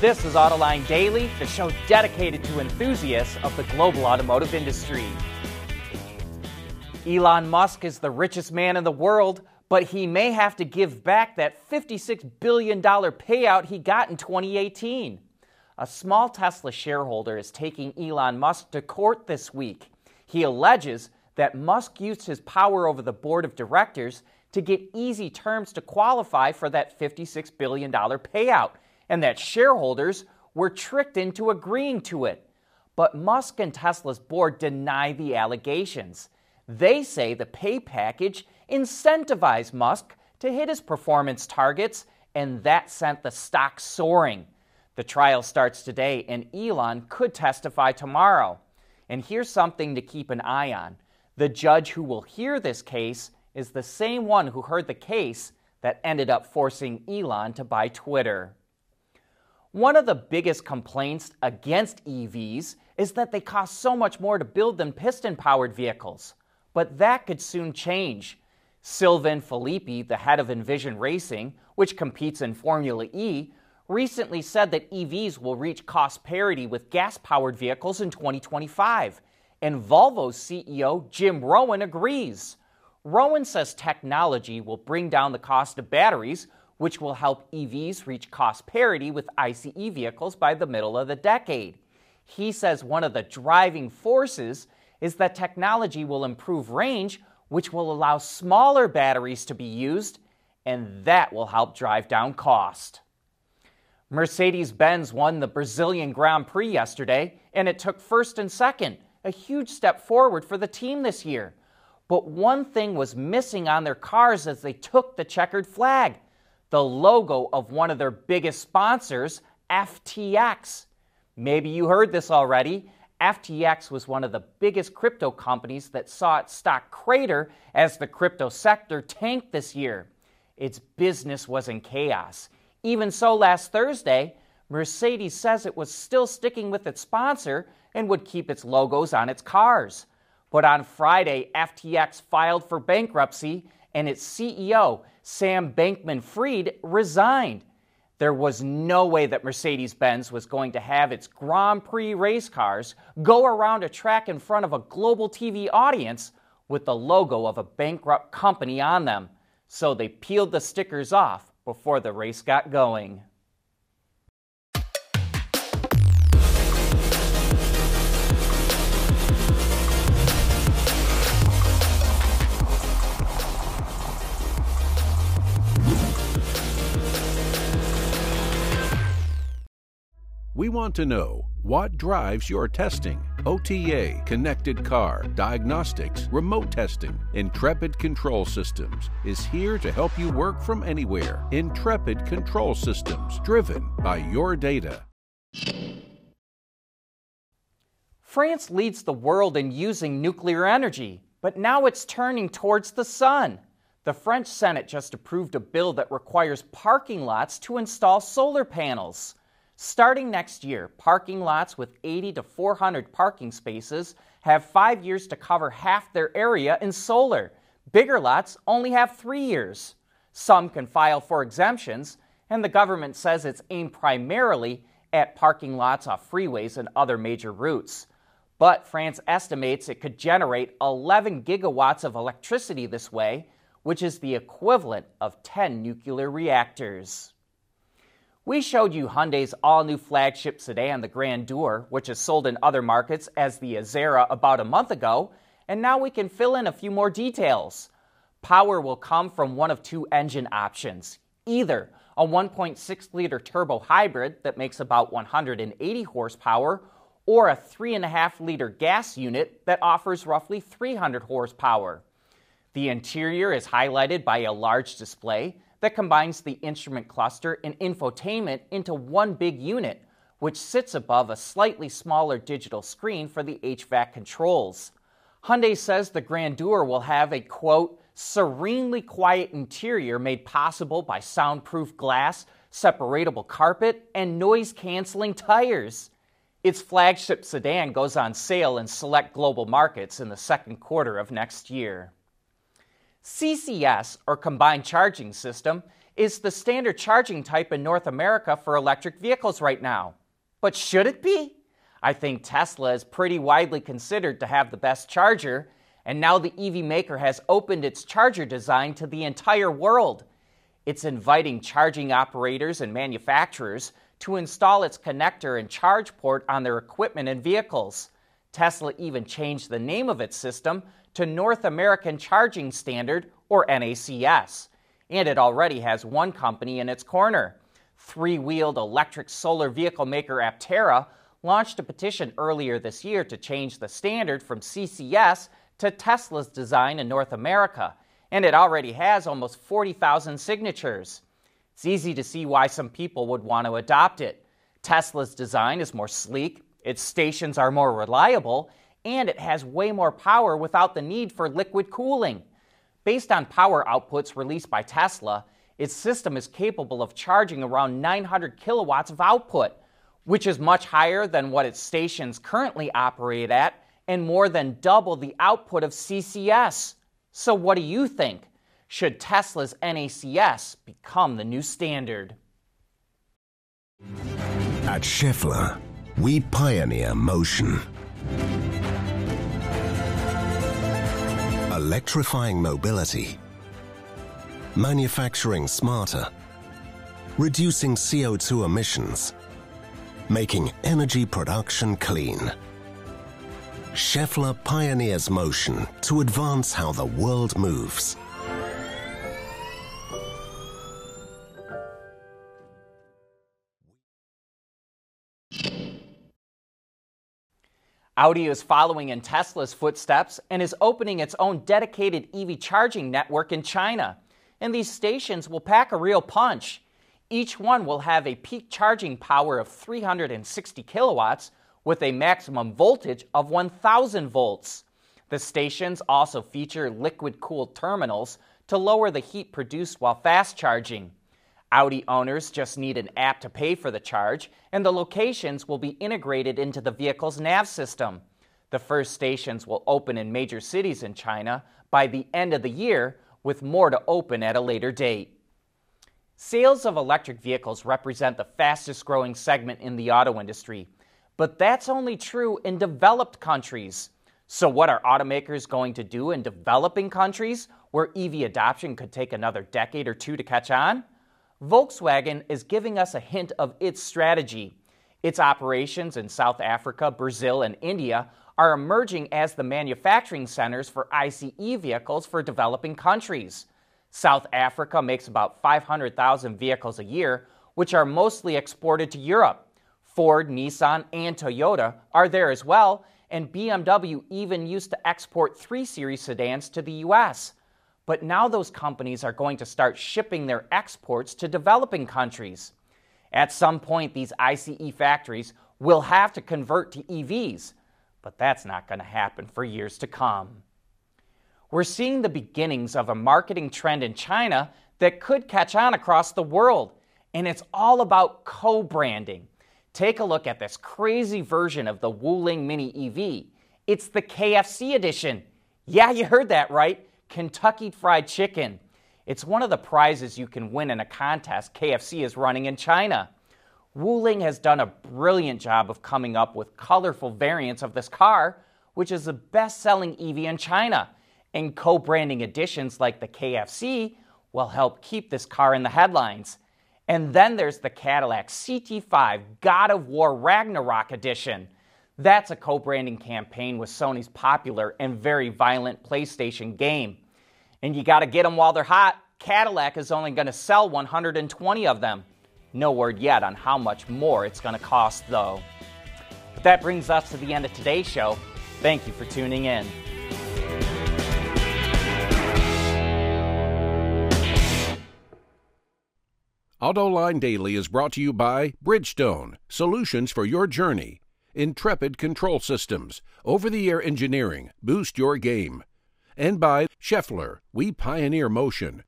This is Autoline Daily, the show dedicated to enthusiasts of the global automotive industry. Elon Musk is the richest man in the world, but he may have to give back that $56 billion payout he got in 2018. A small Tesla shareholder is taking Elon Musk to court this week. He alleges that Musk used his power over the board of directors to get easy terms to qualify for that $56 billion payout and that shareholders were tricked into agreeing to it. But Musk and Tesla's board deny the allegations. They say the pay package incentivized Musk to hit his performance targets, and that sent the stock soaring. The trial starts today, and Elon could testify tomorrow. And here's something to keep an eye on the judge who will hear this case is the same one who heard the case that ended up forcing Elon to buy Twitter. One of the biggest complaints against EVs is that they cost so much more to build than piston powered vehicles. But that could soon change. Sylvain Filippi, the head of Envision Racing, which competes in Formula E, recently said that EVs will reach cost parity with gas powered vehicles in 2025. And Volvo's CEO, Jim Rowan, agrees. Rowan says technology will bring down the cost of batteries which will help EVs reach cost parity with ICE vehicles by the middle of the decade. He says one of the driving forces is that technology will improve range, which will allow smaller batteries to be used, and that will help drive down cost. Mercedes Benz won the Brazilian Grand Prix yesterday, and it took first and second, a huge step forward for the team this year. But one thing was missing on their cars as they took the checkered flag the logo of one of their biggest sponsors, FTX. Maybe you heard this already. FTX was one of the biggest crypto companies that saw its stock crater as the crypto sector tanked this year. Its business was in chaos. Even so, last Thursday, Mercedes says it was still sticking with its sponsor and would keep its logos on its cars. But on Friday, FTX filed for bankruptcy and its CEO, Sam Bankman Fried, resigned. There was no way that Mercedes Benz was going to have its Grand Prix race cars go around a track in front of a global TV audience with the logo of a bankrupt company on them. So they peeled the stickers off before the race got going. We want to know what drives your testing. OTA, connected car, diagnostics, remote testing. Intrepid Control Systems is here to help you work from anywhere. Intrepid Control Systems, driven by your data. France leads the world in using nuclear energy, but now it's turning towards the sun. The French Senate just approved a bill that requires parking lots to install solar panels. Starting next year, parking lots with 80 to 400 parking spaces have five years to cover half their area in solar. Bigger lots only have three years. Some can file for exemptions, and the government says it's aimed primarily at parking lots off freeways and other major routes. But France estimates it could generate 11 gigawatts of electricity this way, which is the equivalent of 10 nuclear reactors. We showed you Hyundai's all new flagship sedan, the Grandeur, which is sold in other markets as the Azera about a month ago, and now we can fill in a few more details. Power will come from one of two engine options either a 1.6 liter turbo hybrid that makes about 180 horsepower, or a 3.5 liter gas unit that offers roughly 300 horsepower. The interior is highlighted by a large display that combines the instrument cluster and infotainment into one big unit, which sits above a slightly smaller digital screen for the HVAC controls. Hyundai says the Grandeur will have a quote, serenely quiet interior made possible by soundproof glass, separatable carpet, and noise canceling tires. Its flagship sedan goes on sale in select global markets in the second quarter of next year. CCS, or Combined Charging System, is the standard charging type in North America for electric vehicles right now. But should it be? I think Tesla is pretty widely considered to have the best charger, and now the EV maker has opened its charger design to the entire world. It's inviting charging operators and manufacturers to install its connector and charge port on their equipment and vehicles. Tesla even changed the name of its system to North American Charging Standard, or NACS. And it already has one company in its corner. Three wheeled electric solar vehicle maker Aptera launched a petition earlier this year to change the standard from CCS to Tesla's design in North America, and it already has almost 40,000 signatures. It's easy to see why some people would want to adopt it. Tesla's design is more sleek, its stations are more reliable, and it has way more power without the need for liquid cooling. Based on power outputs released by Tesla, its system is capable of charging around 900 kilowatts of output, which is much higher than what its stations currently operate at and more than double the output of CCS. So, what do you think? Should Tesla's NACS become the new standard? At Schaeffler, we pioneer motion. Electrifying mobility, manufacturing smarter, reducing CO2 emissions, making energy production clean. Schaeffler pioneers motion to advance how the world moves. Audi is following in Tesla's footsteps and is opening its own dedicated EV charging network in China. And these stations will pack a real punch. Each one will have a peak charging power of 360 kilowatts with a maximum voltage of 1000 volts. The stations also feature liquid cooled terminals to lower the heat produced while fast charging. Audi owners just need an app to pay for the charge, and the locations will be integrated into the vehicle's nav system. The first stations will open in major cities in China by the end of the year, with more to open at a later date. Sales of electric vehicles represent the fastest growing segment in the auto industry, but that's only true in developed countries. So, what are automakers going to do in developing countries where EV adoption could take another decade or two to catch on? Volkswagen is giving us a hint of its strategy. Its operations in South Africa, Brazil, and India are emerging as the manufacturing centers for ICE vehicles for developing countries. South Africa makes about 500,000 vehicles a year, which are mostly exported to Europe. Ford, Nissan, and Toyota are there as well, and BMW even used to export 3 Series sedans to the US. But now those companies are going to start shipping their exports to developing countries. At some point, these ICE factories will have to convert to EVs, but that's not going to happen for years to come we're seeing the beginnings of a marketing trend in China that could catch on across the world. And it's all about co branding. Take a look at this crazy version of the Wuling Mini EV. It's the KFC edition. Yeah, you heard that right Kentucky Fried Chicken. It's one of the prizes you can win in a contest KFC is running in China. Wuling has done a brilliant job of coming up with colorful variants of this car, which is the best selling EV in China and co branding additions like the KFC will help keep this car in the headlines. And then there's the Cadillac CT5 God of War Ragnarok Edition. That's a co branding campaign with Sony's popular and very violent PlayStation game. And you gotta get them while they're hot. Cadillac is only gonna sell 120 of them. No word yet on how much more it's gonna cost, though. But that brings us to the end of today's show. Thank you for tuning in. AutoLine Daily is brought to you by Bridgestone, solutions for your journey. Intrepid Control Systems, over the air engineering, boost your game. And by Schaeffler, we pioneer motion.